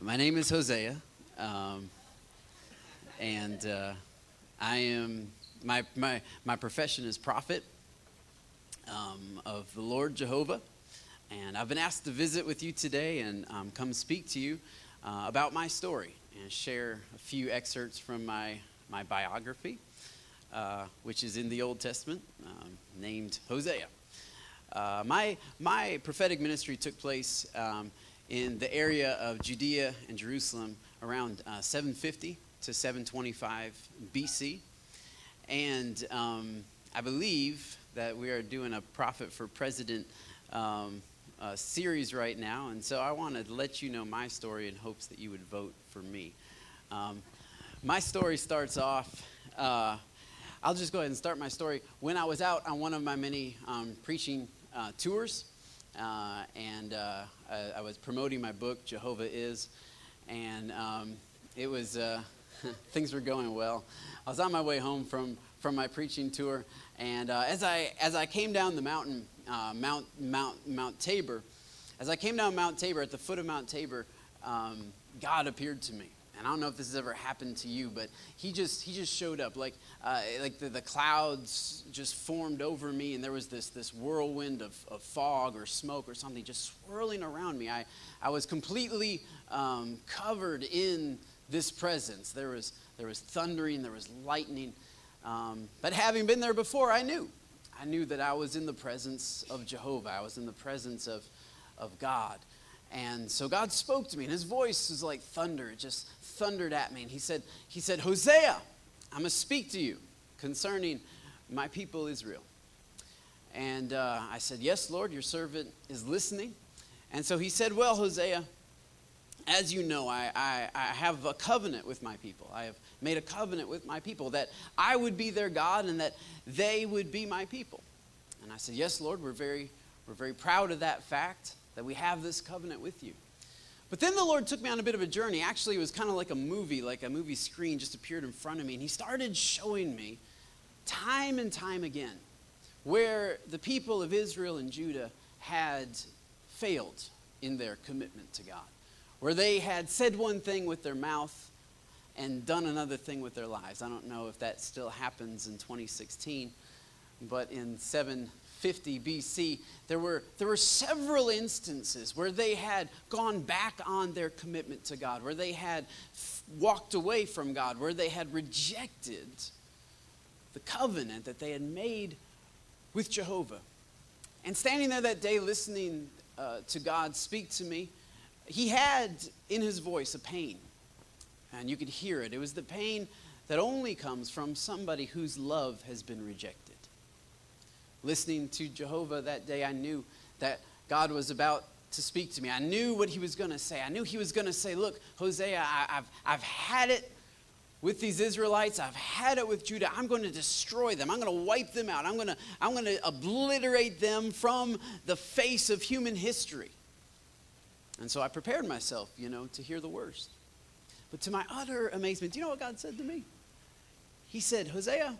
My name is Hosea, um, and uh, I am my, my my profession is prophet um, of the Lord Jehovah, and I've been asked to visit with you today and um, come speak to you uh, about my story and share a few excerpts from my my biography, uh, which is in the Old Testament, um, named Hosea. Uh, my my prophetic ministry took place um, in the area of Judea and Jerusalem around uh, 750 to 725 BC. And um, I believe that we are doing a Prophet for President um, uh, series right now. And so I want to let you know my story in hopes that you would vote for me. Um, my story starts off. Uh, I'll just go ahead and start my story. When I was out on one of my many um, preaching uh, tours, uh, and uh, I, I, was promoting my book, Jehovah Is, and um, it was, uh, things were going well. I was on my way home from, from my preaching tour, and uh, as, I, as I came down the mountain, uh, Mount, Mount, Mount Tabor, as I came down Mount Tabor, at the foot of Mount Tabor, um, God appeared to me and I don't know if this has ever happened to you, but he just he just showed up like uh, like the, the clouds just formed over me, and there was this this whirlwind of, of fog or smoke or something just swirling around me. I I was completely um, covered in this presence. There was there was thundering, there was lightning, um, but having been there before, I knew I knew that I was in the presence of Jehovah. I was in the presence of of God. And so God spoke to me, and his voice was like thunder. It just thundered at me. And he said, he said Hosea, I'm going to speak to you concerning my people Israel. And uh, I said, Yes, Lord, your servant is listening. And so he said, Well, Hosea, as you know, I, I, I, have a covenant with my people. I have made a covenant with my people that I would be their God and that they would be my people. And I said, Yes, Lord, we're very, we're very proud of that fact that we have this covenant with you. But then the Lord took me on a bit of a journey. Actually, it was kind of like a movie, like a movie screen just appeared in front of me. And He started showing me time and time again where the people of Israel and Judah had failed in their commitment to God, where they had said one thing with their mouth and done another thing with their lives. I don't know if that still happens in 2016, but in 7 50 BC, there were, there were several instances where they had gone back on their commitment to God, where they had f- walked away from God, where they had rejected the covenant that they had made with Jehovah. And standing there that day listening uh, to God speak to me, he had in his voice a pain. And you could hear it. It was the pain that only comes from somebody whose love has been rejected listening to Jehovah that day, I knew that God was about to speak to me. I knew what he was going to say. I knew he was going to say, Look, Hosea, I, have I've had it with these Israelites. I've had it with Judah. I'm going to destroy them. I'm going to wipe them out. I'm going to, I'm going to obliterate them from the face of human history. And so I prepared myself, you know, to hear the worst. But to my utter amazement, do you know what God said to me? He said, Hosea,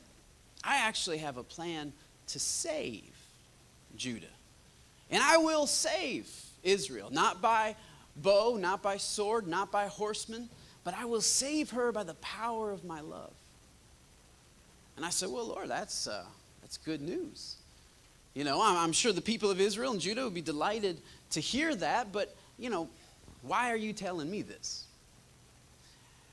I actually have a plan to save Judah. And I will save Israel, not by bow, not by sword, not by horsemen, but I will save her by the power of my love. And I said, Well, Lord, that's, uh, that's good news. You know, I'm, sure the people of Israel and Judah would be delighted to hear that, but, you know, why are you telling me this?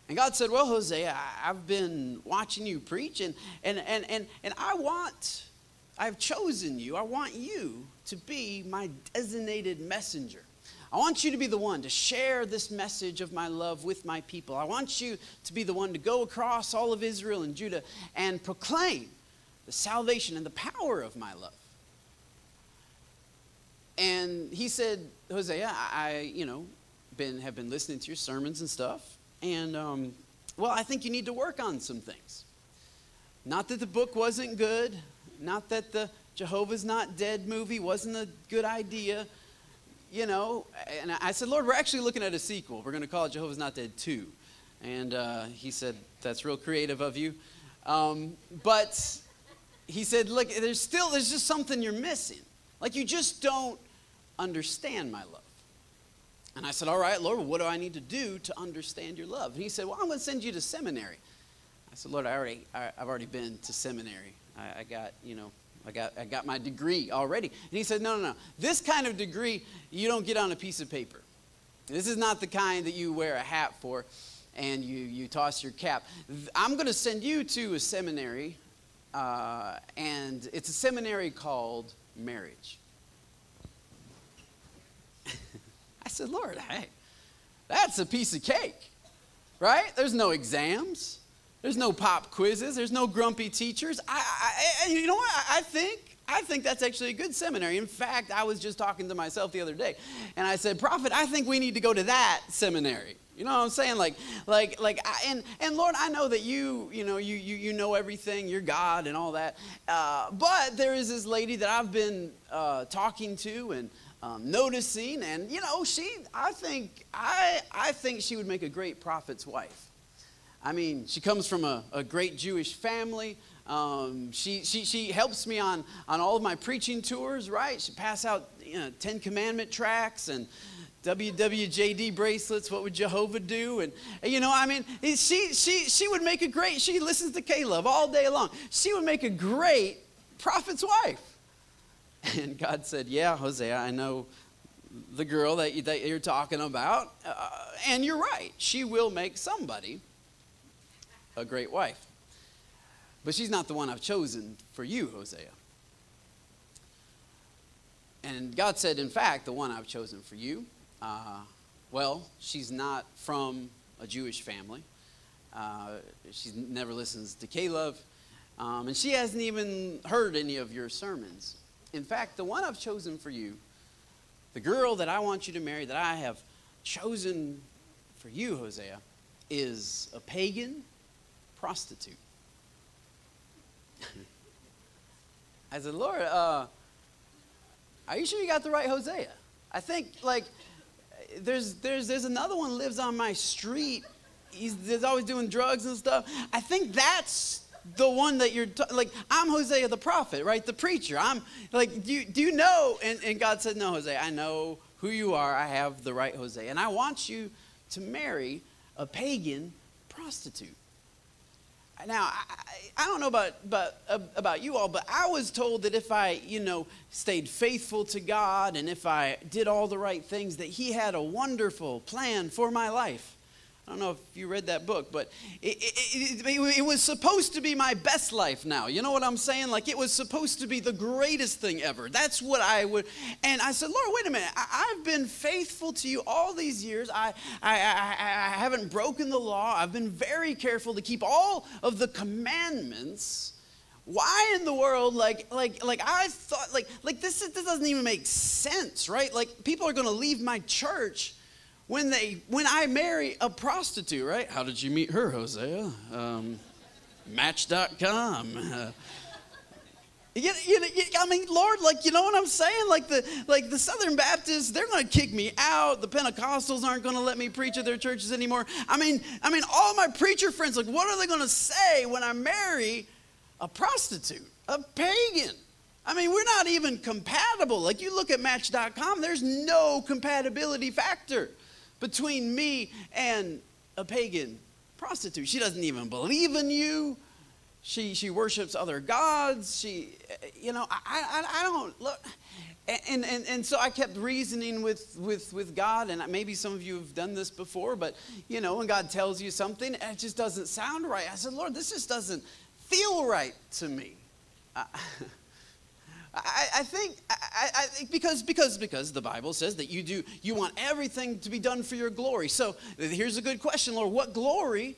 And God said, Well, Hosea, I've been watching you preach, and, and, and, and, and I want I've chosen you. I want you to be my designated messenger. I want you to be the one to share this message of my love with my people. I want you to be the one to go across all of Israel and Judah and proclaim the salvation and the power of my love. And he said, Hosea, I, you know, been, have been listening to your sermons and stuff. And, um, well, I think you need to work on some things. Not that the book wasn't good. Not that the Jehovah's Not Dead movie wasn't a good idea, you know. And I said, Lord, we're actually looking at a sequel. We're going to call it Jehovah's Not Dead 2. And uh, he said, That's real creative of you. Um, but he said, Look, there's still, there's just something you're missing. Like you just don't understand my love. And I said, All right, Lord, what do I need to do to understand your love? And he said, Well, I'm going to send you to seminary. I said, Lord, I already, I, have already been to seminary. I, I, got, you know, I got, I got my degree already. And he said, No, no, no. This kind of degree you don't get on a piece of paper. This is not the kind that you wear a hat for and you, you toss your cap. I'm going to send you to a seminary, uh, and it's a seminary called marriage. I said, Lord, hey, that's a piece of cake, right? There's no exams, there's no pop quizzes, there's no grumpy teachers. I, I, you know what? I think I think that's actually a good seminary. In fact, I was just talking to myself the other day, and I said, "Prophet, I think we need to go to that seminary." You know what I'm saying? Like, like, like, I, and and Lord, I know that you, you know, you you you know everything. You're God and all that. Uh, but there is this lady that I've been uh, talking to and um, noticing, and you know, she, I think, I I think she would make a great prophet's wife. I mean, she comes from a, a great Jewish family. Um, she, she, she helps me on, on all of my preaching tours, right? She pass out you know, Ten Commandment tracts and WWJD bracelets. What would Jehovah do? And, you know, I mean, she, she, she would make a great, she listens to K-Love all day long. She would make a great prophet's wife. And God said, yeah, Hosea, I know the girl that, you, that you're talking about. Uh, and you're right. She will make somebody a great wife. But she's not the one I've chosen for you, Hosea. And God said, in fact, the one I've chosen for you, uh, well, she's not from a Jewish family. Uh, she never listens to K-Love. Um, and she hasn't even heard any of your sermons. In fact, the one I've chosen for you, the girl that I want you to marry, that I have chosen for you, Hosea, is a pagan prostitute. I said, Lord, uh, are you sure you got the right Hosea? I think like there's there's there's another one lives on my street. He's, he's always doing drugs and stuff. I think that's the one that you're t- like. I'm Hosea the prophet, right? The preacher. I'm like, do you, do you know? And, and God said, No, Hosea. I know who you are. I have the right Hosea, and I want you to marry a pagan prostitute. Now, I, I don't know about, about, uh, about you all, but I was told that if I, you know, stayed faithful to God and if I did all the right things, that He had a wonderful plan for my life. I don't know if you read that book, but it, it, it, it, was supposed to be my best life now. You know what I'm saying? Like it was supposed to be the greatest thing ever. That's what I would. And I said, Lord, wait a minute. I, have been faithful to you all these years. I, I, I, I haven't broken the law. I've been very careful to keep all of the commandments why in the world like like like i thought like like this this doesn't even make sense right like people are going to leave my church when they when I marry a prostitute, right? How did you meet her, Hosea? Um, match.com. Uh, you, you, you, I mean, Lord, like you know what I'm saying? Like the like the Southern Baptists, they're going to kick me out. The Pentecostals aren't going to let me preach at their churches anymore. I mean, I mean, all my preacher friends, like, what are they going to say when I marry a prostitute, a pagan? I mean, we're not even compatible. Like you look at Match.com, there's no compatibility factor between me and a pagan prostitute. She doesn't even believe in you. She, she worships other gods. She, you know, I, I, I don't look. And, and, and so I kept reasoning with, with, with God, and maybe some of you have done this before, but you know, when God tells you something, it just doesn't sound right. I said, Lord, this just doesn't feel right to me. I, I think I, I, because because because the Bible says that you do you want everything to be done for your glory. So here's a good question, Lord. What glory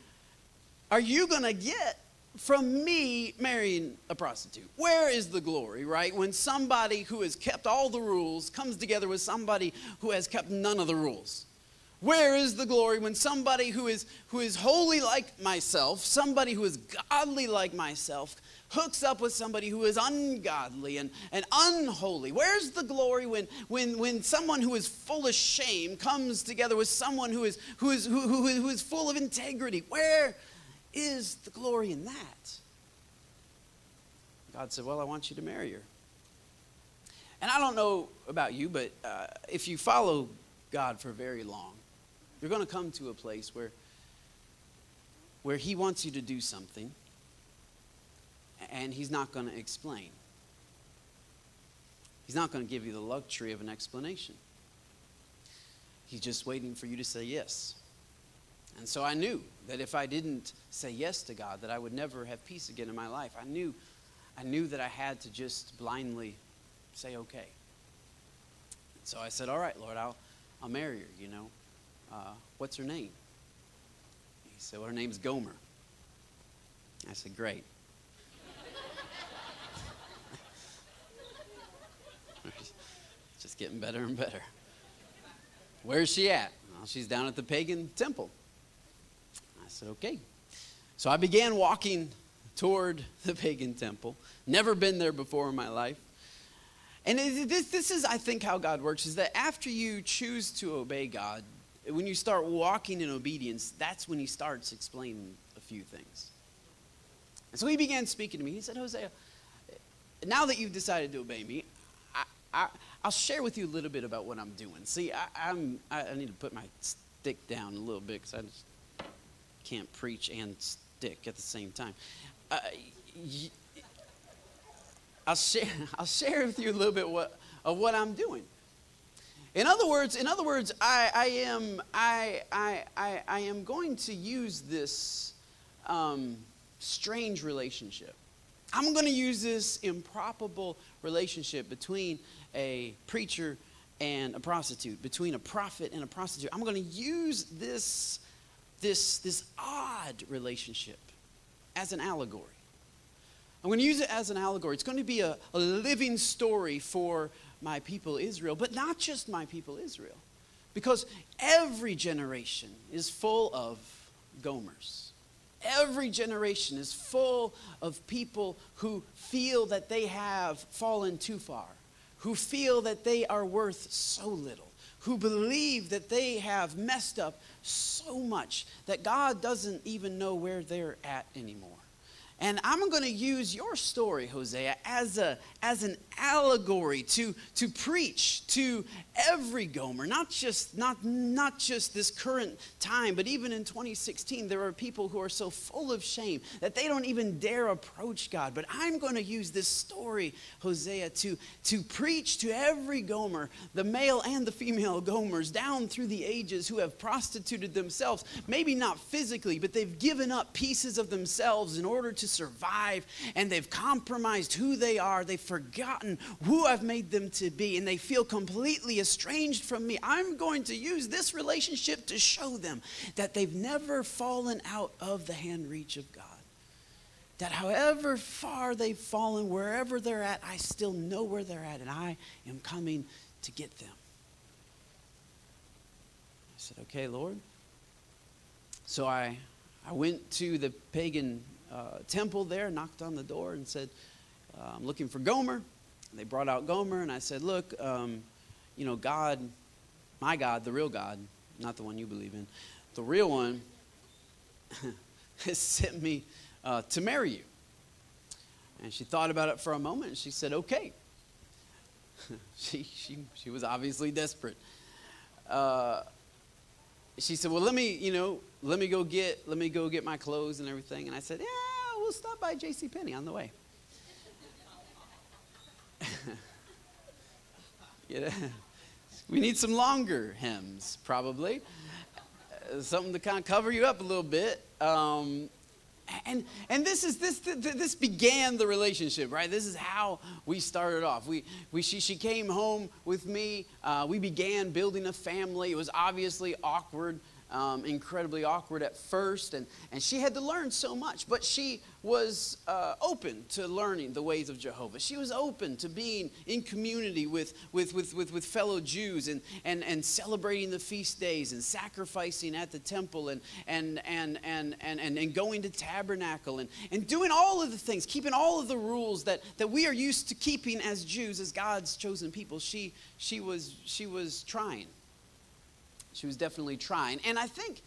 are you gonna get from me marrying a prostitute? Where is the glory, right? When somebody who has kept all the rules comes together with somebody who has kept none of the rules. Where is the glory when somebody who is who is holy like myself, somebody who is godly like myself, hooks up with somebody who is ungodly and, and unholy? Where's the glory when, when, when someone who is full of shame comes together with someone who is, who is, who, who, who is full of integrity? Where is the glory in that? God said, Well, I want you to marry her. And I don't know about you, but uh, if you follow God for very long, you're going to come to a place where, where He wants you to do something and He's not going to explain. He's not going to give you the luxury of an explanation. He's just waiting for you to say yes. And so I knew that if I didn't say yes to God, that I would never have peace again in my life. I knew, I knew that I had to just blindly say okay. So I said, "All right, Lord, I'll, I'll marry her. You know, uh, what's her name?" He said, "Well, her name's Gomer." I said, "Great." Just getting better and better. Where's she at? Well, she's down at the pagan temple. I said, okay. So I began walking toward the pagan temple. Never been there before in my life. And this, this is, I think, how God works is that after you choose to obey God, when you start walking in obedience, that's when He starts explaining a few things. And so He began speaking to me. He said, Hosea, now that you've decided to obey me, I, I, will share with you a little bit about what I'm doing. See, I, am I, I need to put my stick down a little bit because I just can't preach and stick at the same time. Uh, y- I'll share, I'll share with you a little bit what, of what I'm doing. In other words, in other words, I, I am I, I, I, I am going to use this um, strange relationship. I'm going to use this improbable relationship between a preacher and a prostitute, between a prophet and a prostitute. I'm going to use this, this, this odd relationship as an allegory. I'm going to use it as an allegory. It's going to be a, a living story for my people Israel, but not just my people Israel, because every generation is full of Gomers. Every generation is full of people who feel that they have fallen too far, who feel that they are worth so little, who believe that they have messed up so much that God doesn't even know where they're at anymore. And I'm going to use your story, Hosea, as, a, as an allegory to, to preach to every Gomer, not just, not, not just this current time, but even in 2016, there are people who are so full of shame that they don't even dare approach God. But I'm going to use this story, Hosea, to, to preach to every Gomer, the male and the female Gomers, down through the ages who have prostituted themselves, maybe not physically, but they've given up pieces of themselves in order to survive, and they've compromised who they are. They've forgotten who I've made them to be, and they feel completely estranged from me. I'm going to use this relationship to show them that they've never fallen out of the hand reach of God. That however far they've fallen, wherever they're at, I still know where they're at, and I am coming to get them. I said, Okay, Lord. So I, I went to the pagan uh, temple there, knocked on the door, and said, uh, I'm looking for Gomer. They brought out Gomer, and I said, Look, um, you know, God, my God, the real God, not the one you believe in, the real one has sent me uh, to marry you. And she thought about it for a moment, and she said, Okay. she, she, she was obviously desperate. Uh, she said, "Well, let me, you know, let me go get, let me go get my clothes and everything." And I said, "Yeah, we'll stop by J.C. Penney on the way." you know, we need some longer hems, probably, uh, something to kind of cover you up a little bit. Um, and and this is this this began the relationship right this is how we started off we, we she, she came home with me uh, we began building a family it was obviously awkward um, incredibly awkward at first, and, and she had to learn so much. But she was uh, open to learning the ways of Jehovah. She was open to being in community with, with, with, with, with fellow Jews and, and, and celebrating the feast days and sacrificing at the temple and, and, and, and, and, and, and going to tabernacle and, and doing all of the things, keeping all of the rules that, that we are used to keeping as Jews, as God's chosen people. She, she, was, she was trying. She was definitely trying. And I think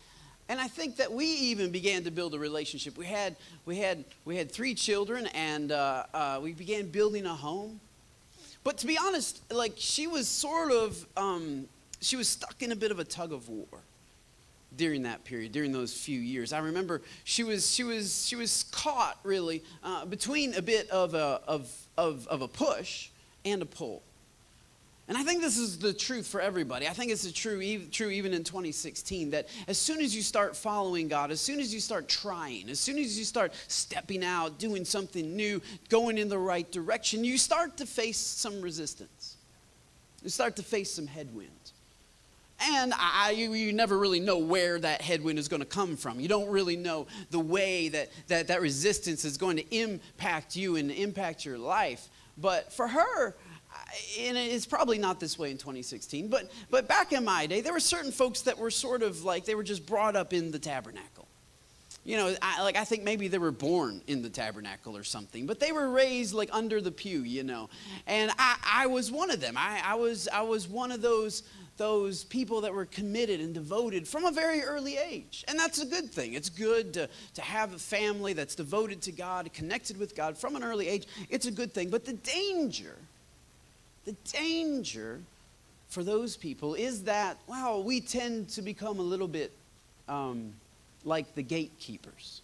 and I think that we even began to build a relationship. We had we had we had three children, and uh, uh, we began building a home. But to be honest, like she was sort of um, she was stuck in a bit of a tug of war during that period, during those few years. I remember she was, she was, she was caught really uh, between a bit of a, of, of, of a push and a pull. And I think this is the truth for everybody. I think it's true, true even in 2016 that as soon as you start following God, as soon as you start trying, as soon as you start stepping out, doing something new, going in the right direction, you start to face some resistance. You start to face some headwinds. And I, you, you never really know where that headwind is going to come from. You don't really know the way that, that that resistance is going to impact you and impact your life. But for her, and it's probably not this way in 2016, but, but back in my day, there were certain folks that were sort of like, they were just brought up in the tabernacle. You know, I, like I think maybe they were born in the tabernacle or something, but they were raised like under the pew, you know. And I, I was one of them. I, I, was, I was one of those, those people that were committed and devoted from a very early age. And that's a good thing. It's good to, to have a family that's devoted to God, connected with God from an early age. It's a good thing. But the danger the danger for those people is that, well, we tend to become a little bit um, like the gatekeepers.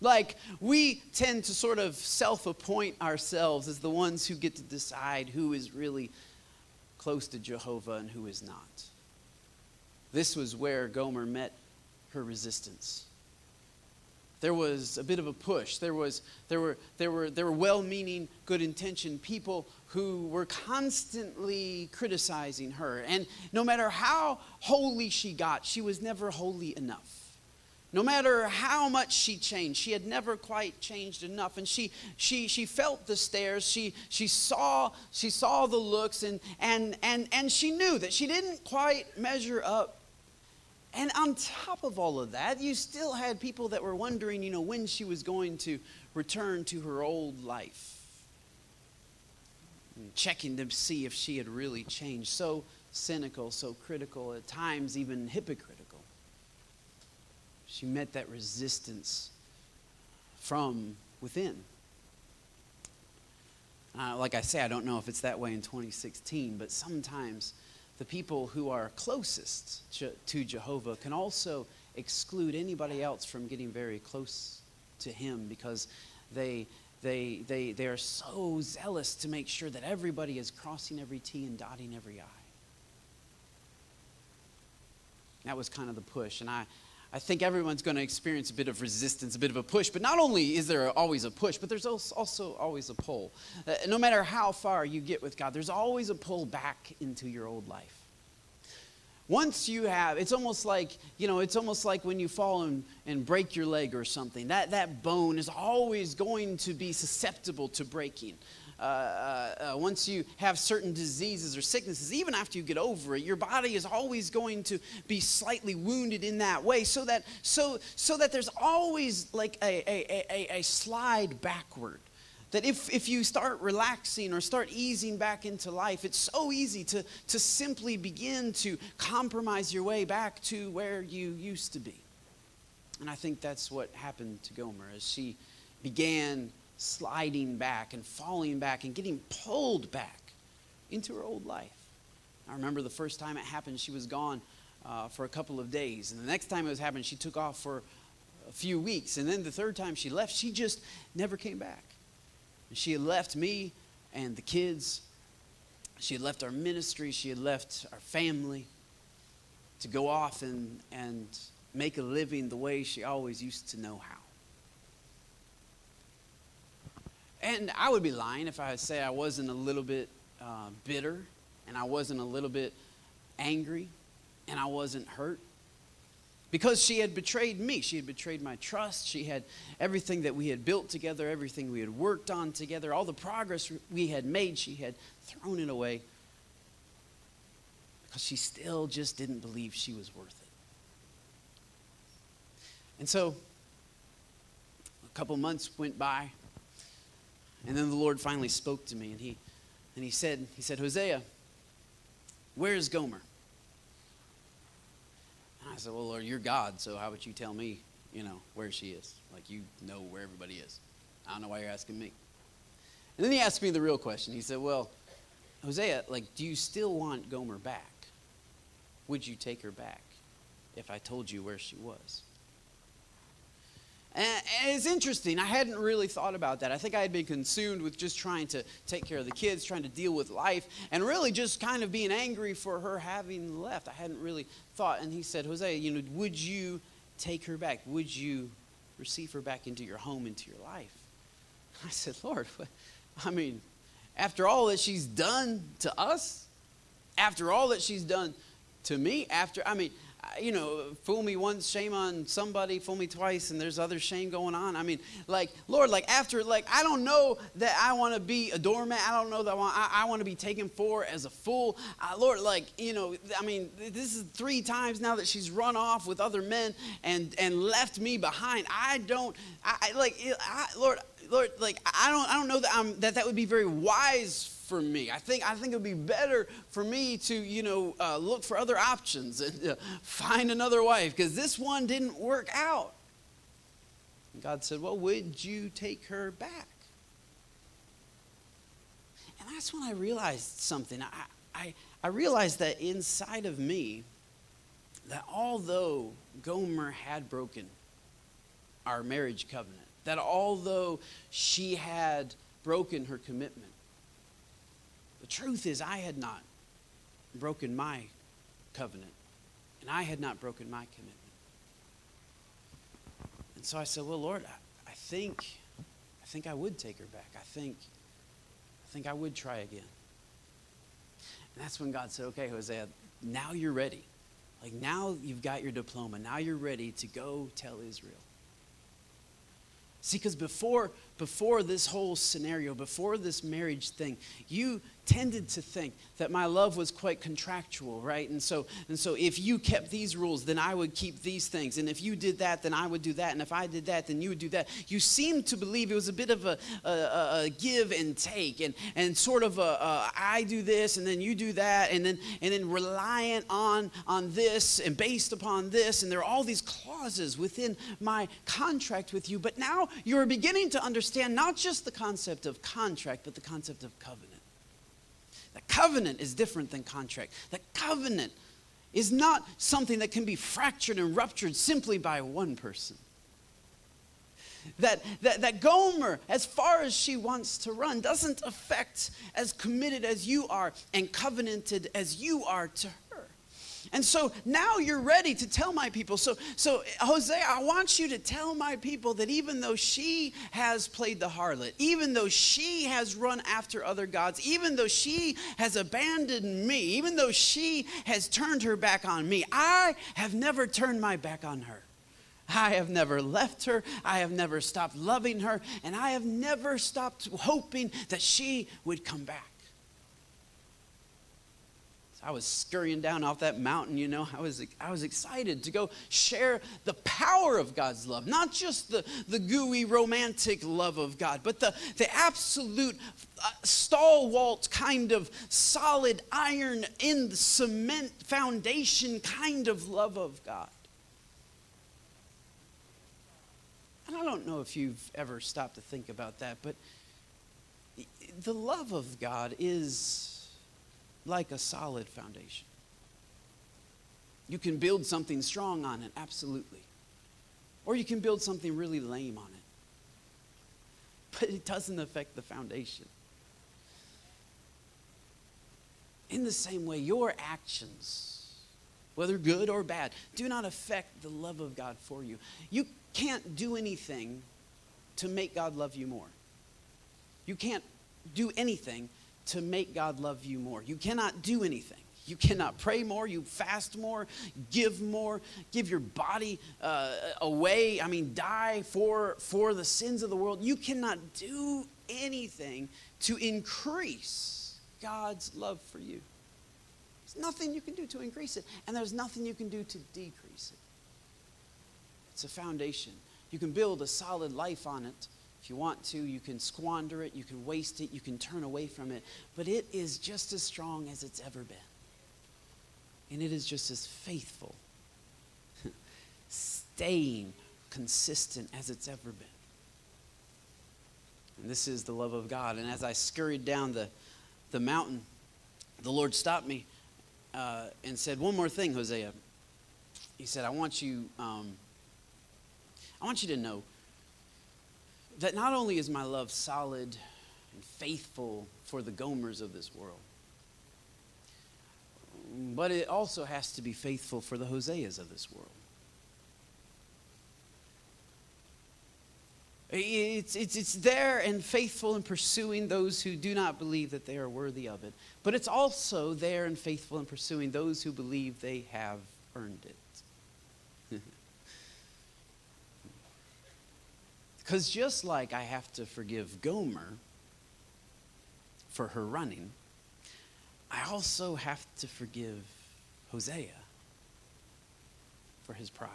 Like, we tend to sort of self appoint ourselves as the ones who get to decide who is really close to Jehovah and who is not. This was where Gomer met her resistance there was a bit of a push. There, was, there were, there were, there were well meaning, good intentioned people who were constantly criticizing her. And no matter how holy she got, she was never holy enough. No matter how much she changed, she had never quite changed enough. And she, she, she felt the stares, she, she, saw, she saw the looks, and, and, and, and she knew that she didn't quite measure up and on top of all of that, you still had people that were wondering, you know, when she was going to return to her old life. Checking to see if she had really changed. So cynical, so critical, at times even hypocritical. She met that resistance from within. Uh, like I say, I don't know if it's that way in 2016, but sometimes the people who are closest to Jehovah can also exclude anybody else from getting very close to Him because they, they, they, they are so zealous to make sure that everybody is crossing every T and dotting every I. That was kind of the push. And I, I think everyone's going to experience a bit of resistance, a bit of a push. But not only is there always a push, but there's also always a pull. Uh, no matter how far you get with God, there's always a pull back into your old life. Once you have, it's almost like, you know, it's almost like when you fall and, and break your leg or something. That, that bone is always going to be susceptible to breaking. Uh, uh, uh, once you have certain diseases or sicknesses, even after you get over it, your body is always going to be slightly wounded in that way, so that so so that there's always like a, a, a, a slide backward. That if, if you start relaxing or start easing back into life, it's so easy to, to simply begin to compromise your way back to where you used to be. And I think that's what happened to Gomer as she began sliding back and falling back and getting pulled back into her old life. I remember the first time it happened, she was gone uh, for a couple of days. And the next time it was happening, she took off for a few weeks. And then the third time she left, she just never came back. And she had left me and the kids. She had left our ministry. She had left our family to go off and, and make a living the way she always used to know how. And I would be lying if I say I wasn't a little bit uh, bitter and I wasn't a little bit angry and I wasn't hurt. Because she had betrayed me. She had betrayed my trust. She had everything that we had built together, everything we had worked on together, all the progress we had made, she had thrown it away because she still just didn't believe she was worth it. And so a couple months went by. And then the Lord finally spoke to me and he, and he said, he said, Hosea, where's Gomer? And I said, well, Lord, you're God, so how would you tell me, you know, where she is? Like you know where everybody is. I don't know why you're asking me. And then he asked me the real question. He said, well, Hosea, like, do you still want Gomer back? would you take her back if I told you where she was? And it's interesting. I hadn't really thought about that. I think I had been consumed with just trying to take care of the kids, trying to deal with life, and really just kind of being angry for her having left. I hadn't really thought. And he said, Hosea, you know, would you take her back? Would you receive her back into your home, into your life? I said, Lord, I mean, after all that she's done to us, after all that she's done to me, after, I mean, you know, fool me once, shame on somebody, fool me twice, and there's other shame going on. I mean, like, Lord, like after, like, I don't know that I want to be a doormat. I don't know that I want, I, I want to be taken for as a fool. Uh, Lord, like, you know, I mean, this is three times now that she's run off with other men and and left me behind. I don't, I, I like, I, Lord, Lord, like, I don't, I don't know that I'm that that would be very wise for me. I think I think it would be better for me to you know uh, look for other options and uh, find another wife because this one didn't work out. And God said, "Well, would you take her back?" And that's when I realized something. I I, I realized that inside of me, that although Gomer had broken our marriage covenant, that although she had broken her commitment the truth is, I had not broken my covenant, and I had not broken my commitment. And so I said, Well, Lord, I, I think I think I would take her back. I think I think I would try again. And that's when God said, Okay, Hosea, now you're ready. Like now you've got your diploma. Now you're ready to go tell Israel. See, because before, before this whole scenario, before this marriage thing, you tended to think that my love was quite contractual, right? And so, and so if you kept these rules, then I would keep these things. And if you did that, then I would do that. And if I did that, then you would do that. You seemed to believe it was a bit of a, a, a give and take and, and sort of a, a I do this and then you do that and then, and then reliant on, on this and based upon this. And there are all these clauses within my contract with you. But now you're beginning to understand not just the concept of contract, but the concept of covenant. The covenant is different than contract. The covenant is not something that can be fractured and ruptured simply by one person. That, that, that Gomer, as far as she wants to run, doesn't affect as committed as you are and covenanted as you are to and so now you're ready to tell my people. So, so Hosea, I want you to tell my people that even though she has played the harlot, even though she has run after other gods, even though she has abandoned me, even though she has turned her back on me, I have never turned my back on her. I have never left her. I have never stopped loving her. And I have never stopped hoping that she would come back. I was scurrying down off that mountain, you know. I was, I was excited to go share the power of God's love, not just the, the gooey, romantic love of God, but the, the absolute uh, stalwart kind of solid iron in the cement foundation kind of love of God. And I don't know if you've ever stopped to think about that, but the love of God is like a solid foundation. You can build something strong on it, absolutely. Or you can build something really lame on it. But it doesn't affect the foundation. In the same way, your actions, whether good or bad, do not affect the love of God for you. You can't do anything to make God love you more. You can't do anything to make God love you more. You cannot do anything. You cannot pray more, you fast more, give more, give your body uh, away. I mean, die for, for the sins of the world. You cannot do anything to increase God's love for you. There's nothing you can do to increase it, and there's nothing you can do to decrease it. It's a foundation. You can build a solid life on it, you want to, you can squander it, you can waste it, you can turn away from it, but it is just as strong as it's ever been. And it is just as faithful, staying consistent as it's ever been. And this is the love of God. And as I scurried down the, the mountain, the Lord stopped me uh, and said, One more thing, Hosea. He said, I want you, um, I want you to know that not only is my love solid and faithful for the Gomers of this world, but it also has to be faithful for the Hoseas of this world. It's, it's, it's there and faithful in pursuing those who do not believe that they are worthy of it. But it's also there and faithful in pursuing those who believe they have earned it. Because just like I have to forgive Gomer for her running, I also have to forgive Hosea for his pride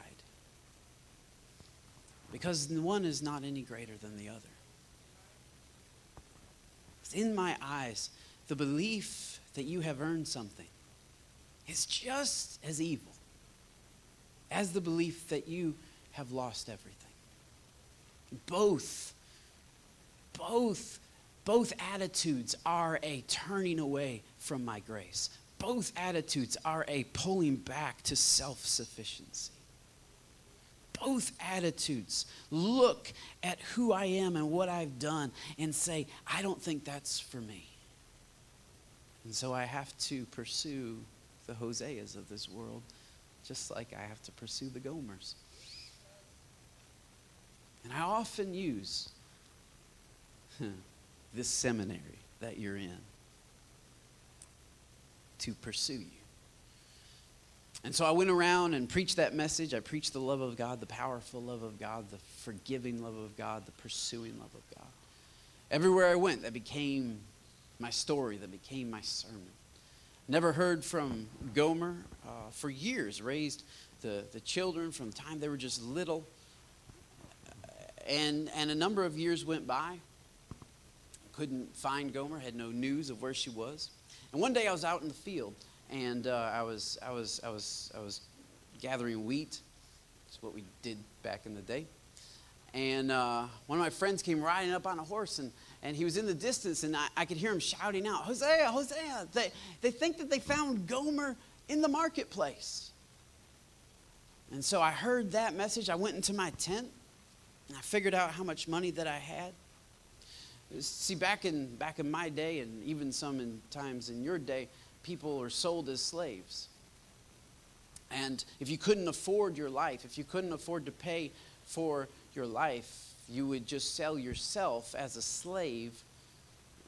because one is not any greater than the other. In my eyes, the belief that you have earned something is just as evil as the belief that you have lost everything. Both, both, both attitudes are a turning away from my grace. Both attitudes are a pulling back to self sufficiency both attitudes. Look at who I am and what I've done and say, I don't think that's for me. And so I have to pursue the Hoseas of this world, just like I have to pursue the Gomers. And I often use this seminary that you're in to pursue you. And so I went around and preached that message. I preached the love of God, the powerful love of God, the forgiving love of God, the pursuing love of God. Everywhere I went, that became my story, that became my sermon. Never heard from Gomer uh, for years, raised the, the children from the time they were just little. And, and a number of years went by. Couldn't find Gomer, had no news of where she was. And one day I was out in the field and uh, I was I was I was I was gathering wheat. It's what we did back in the day. And uh, one of my friends came riding up on a horse, and, and he was in the distance, and I, I could hear him shouting out, Hosea, Hosea. They, they think that they found Gomer in the marketplace. And so I heard that message. I went into my tent, and I figured out how much money that I had. See, back in, back in my day, and even some in times in your day, people were sold as slaves. And if you couldn't afford your life, if you couldn't afford to pay for your life, you would just sell yourself as a slave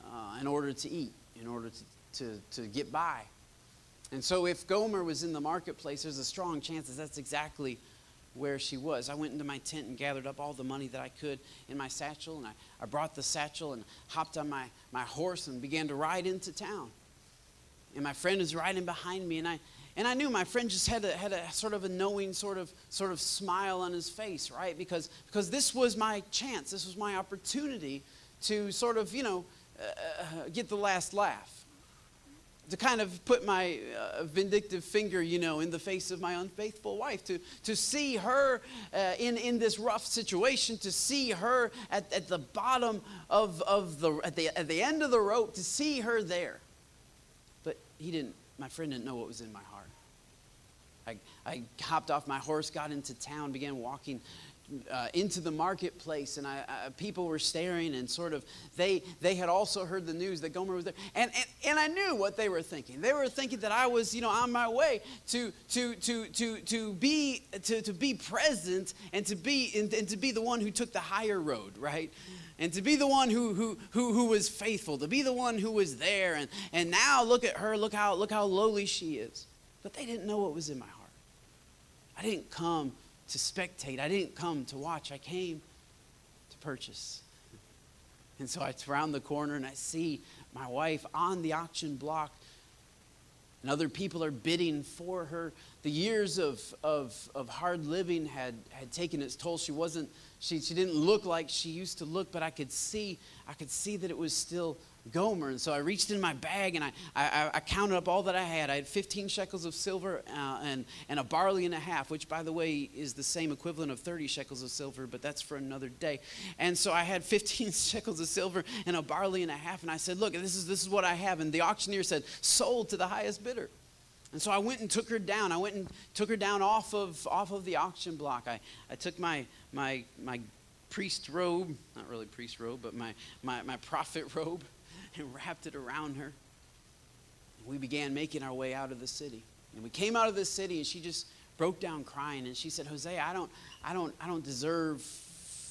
uh, in order to eat, in order to, to, to get by. And so, if Gomer was in the marketplace, there's a strong chance that that's exactly where she was. I went into my tent and gathered up all the money that I could in my satchel, and I, I brought the satchel and hopped on my, my horse and began to ride into town. And my friend was riding behind me and i and i knew my friend just had a, had a sort of a knowing sort of sort of smile on his face right? Because because this was my chance. This was my opportunity to sort of you know uh, uh get the last laugh to kind of put my uh, vindictive finger, you know, in the face of my unfaithful wife, to, to see her uh, in, in this rough situation, to see her at, at the bottom of, of the, at the, at the end of the rope, to see her there But he didn't, my friend didn't know what was in my heart. I, I hopped off my horse, got into town, began walking uh, into the marketplace, and I, I, people were staring, and sort of they they had also heard the news that Gomer was there, and, and and I knew what they were thinking. They were thinking that I was, you know, on my way to to to to to be to, to be present and to be and, and to be the one who took the higher road, right? and to be the one who, who, who, who was faithful, to be the one who was there. And, and now look at her, look how, look how lowly she is. But they didn't know what was in my heart. I didn't come to spectate, I didn't come to watch, I came to purchase. And so I round the corner and I see my wife on the auction block, and other people are bidding for her. The years of, of, of hard living had, had taken its toll. She wasn't she, she didn't look like she used to look, but I could see, I could see that it was still Gomer. And so I reached in my bag and I, I, I counted up all that I had. I had 15 shekels of silver uh, and, and a barley and a half, which, by the way, is the same equivalent of 30 shekels of silver, but that's for another day. And so I had 15 shekels of silver and a barley and a half. And I said, Look, this is, this is what I have. And the auctioneer said, Sold to the highest bidder. And so I went and took her down. I went and took her down off of, off of the auction block. I, I took my, my, my priest robe, not really priest robe, but my, my, my prophet robe, and wrapped it around her. And we began making our way out of the city. And we came out of the city, and she just broke down crying. And she said, Hosea, I don't, I don't, I don't deserve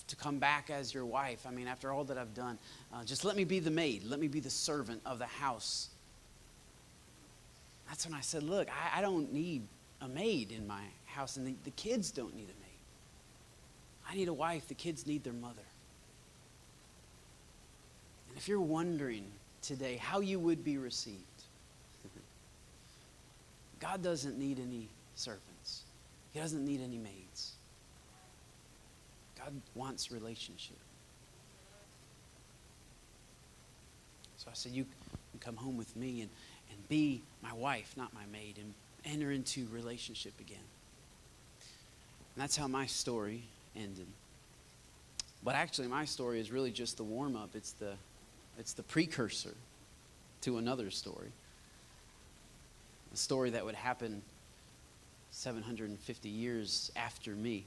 to come back as your wife. I mean, after all that I've done, uh, just let me be the maid. Let me be the servant of the house that's when I said, Look, I, I don't need a maid in my house, and the, the kids don't need a maid. I need a wife. The kids need their mother. And if you're wondering today how you would be received, God doesn't need any servants, He doesn't need any maids. God wants relationship. So I said, You can come home with me and and be my wife, not my maid, and enter into relationship again. And that's how my story ended. But actually, my story is really just the warm up. It's the, it's the precursor to another story. A story that would happen 750 years after me.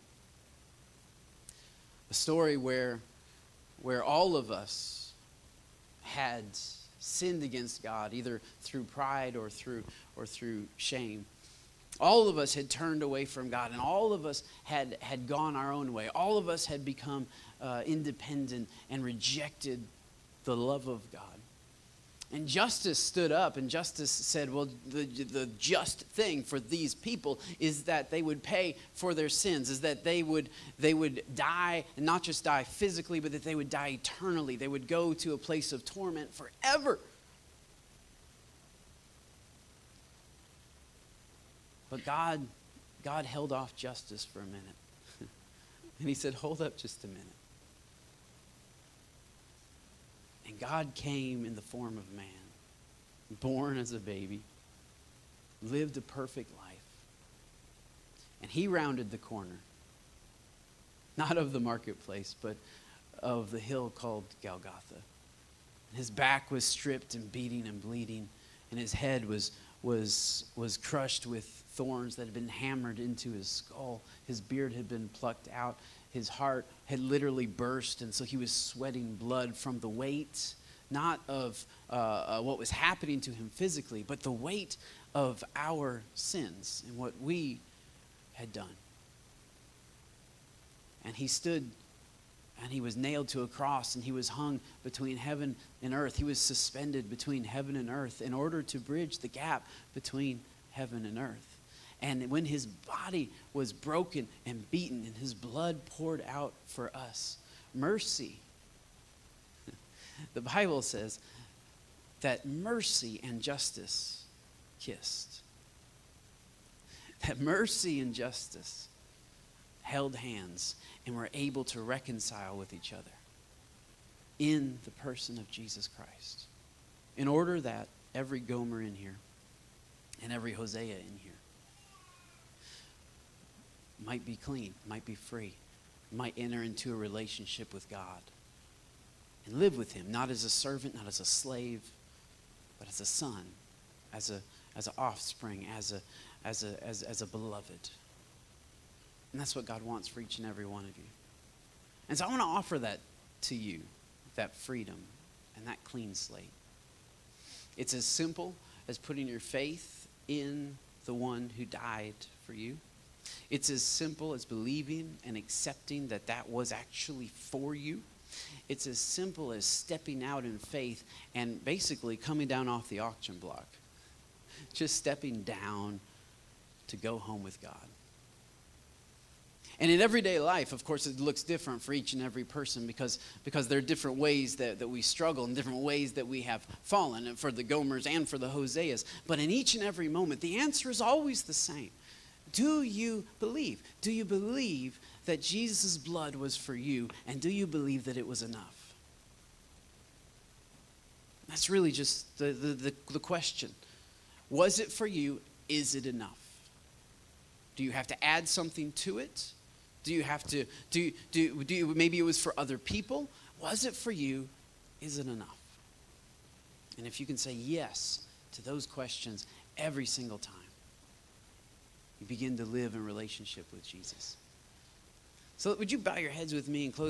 A story where, where all of us had sinned against God, either through pride or through, or through shame. All of us had turned away from God, and all of us had, had gone our own way. All of us had become uh, independent and rejected the love of God. And justice stood up, and justice said, Well, the, the just thing for these people is that they would pay for their sins, is that they would, they would die, and not just die physically, but that they would die eternally. They would go to a place of torment forever. But God, God held off justice for a minute. and He said, Hold up just a minute. And God came in the form of man, born as a baby, lived a perfect life. And he rounded the corner, not of the marketplace, but of the hill called Golgotha. His back was stripped and beating and bleeding, and his head was, was, was crushed with thorns that had been hammered into his skull. His beard had been plucked out his heart had literally burst, and so he was sweating blood from the weight, not of uh, uh, what was happening to him physically, but the weight of our sins and what we had done. And he stood and he was nailed to a cross and he was hung between heaven and earth. He was suspended between heaven and earth in order to bridge the gap between heaven and earth. And when his body was broken and beaten and his blood poured out for us, mercy, the Bible says that mercy and justice kissed. That mercy and justice held hands and were able to reconcile with each other in the person of Jesus Christ. In order that every Gomer in here and every Hosea in here might be clean, might be free, might enter into a relationship with God and live with Him, not as a servant, not as a slave, but as a son, as a as an offspring, as a as a as, as a beloved. And that's what God wants for each and every one of you. And so I want to offer that to you, that freedom and that clean slate. It's as simple as putting your faith in the one who died for you it's as simple as believing and accepting that that was actually for you. It's as simple as stepping out in faith and basically coming down off the auction block. Just stepping down to go home with God. And in everyday life, of course, it looks different for each and every person because, because there are different ways that, that we struggle and different ways that we have fallen, for the Gomers and for the Hoseas. But in each and every moment, the answer is always the same do you believe? Do you believe that Jesus' blood was for you? And do you believe that it was enough? That's really just the, the, the, the question. Was it for you? Is it enough? Do you have to add something to it? Do you have to, do, do, do you, maybe it was for other people? Was it for you? Is it enough? And if you can say yes to those questions every single time, you begin to live in relationship with Jesus. So, would you bow your heads with me and close?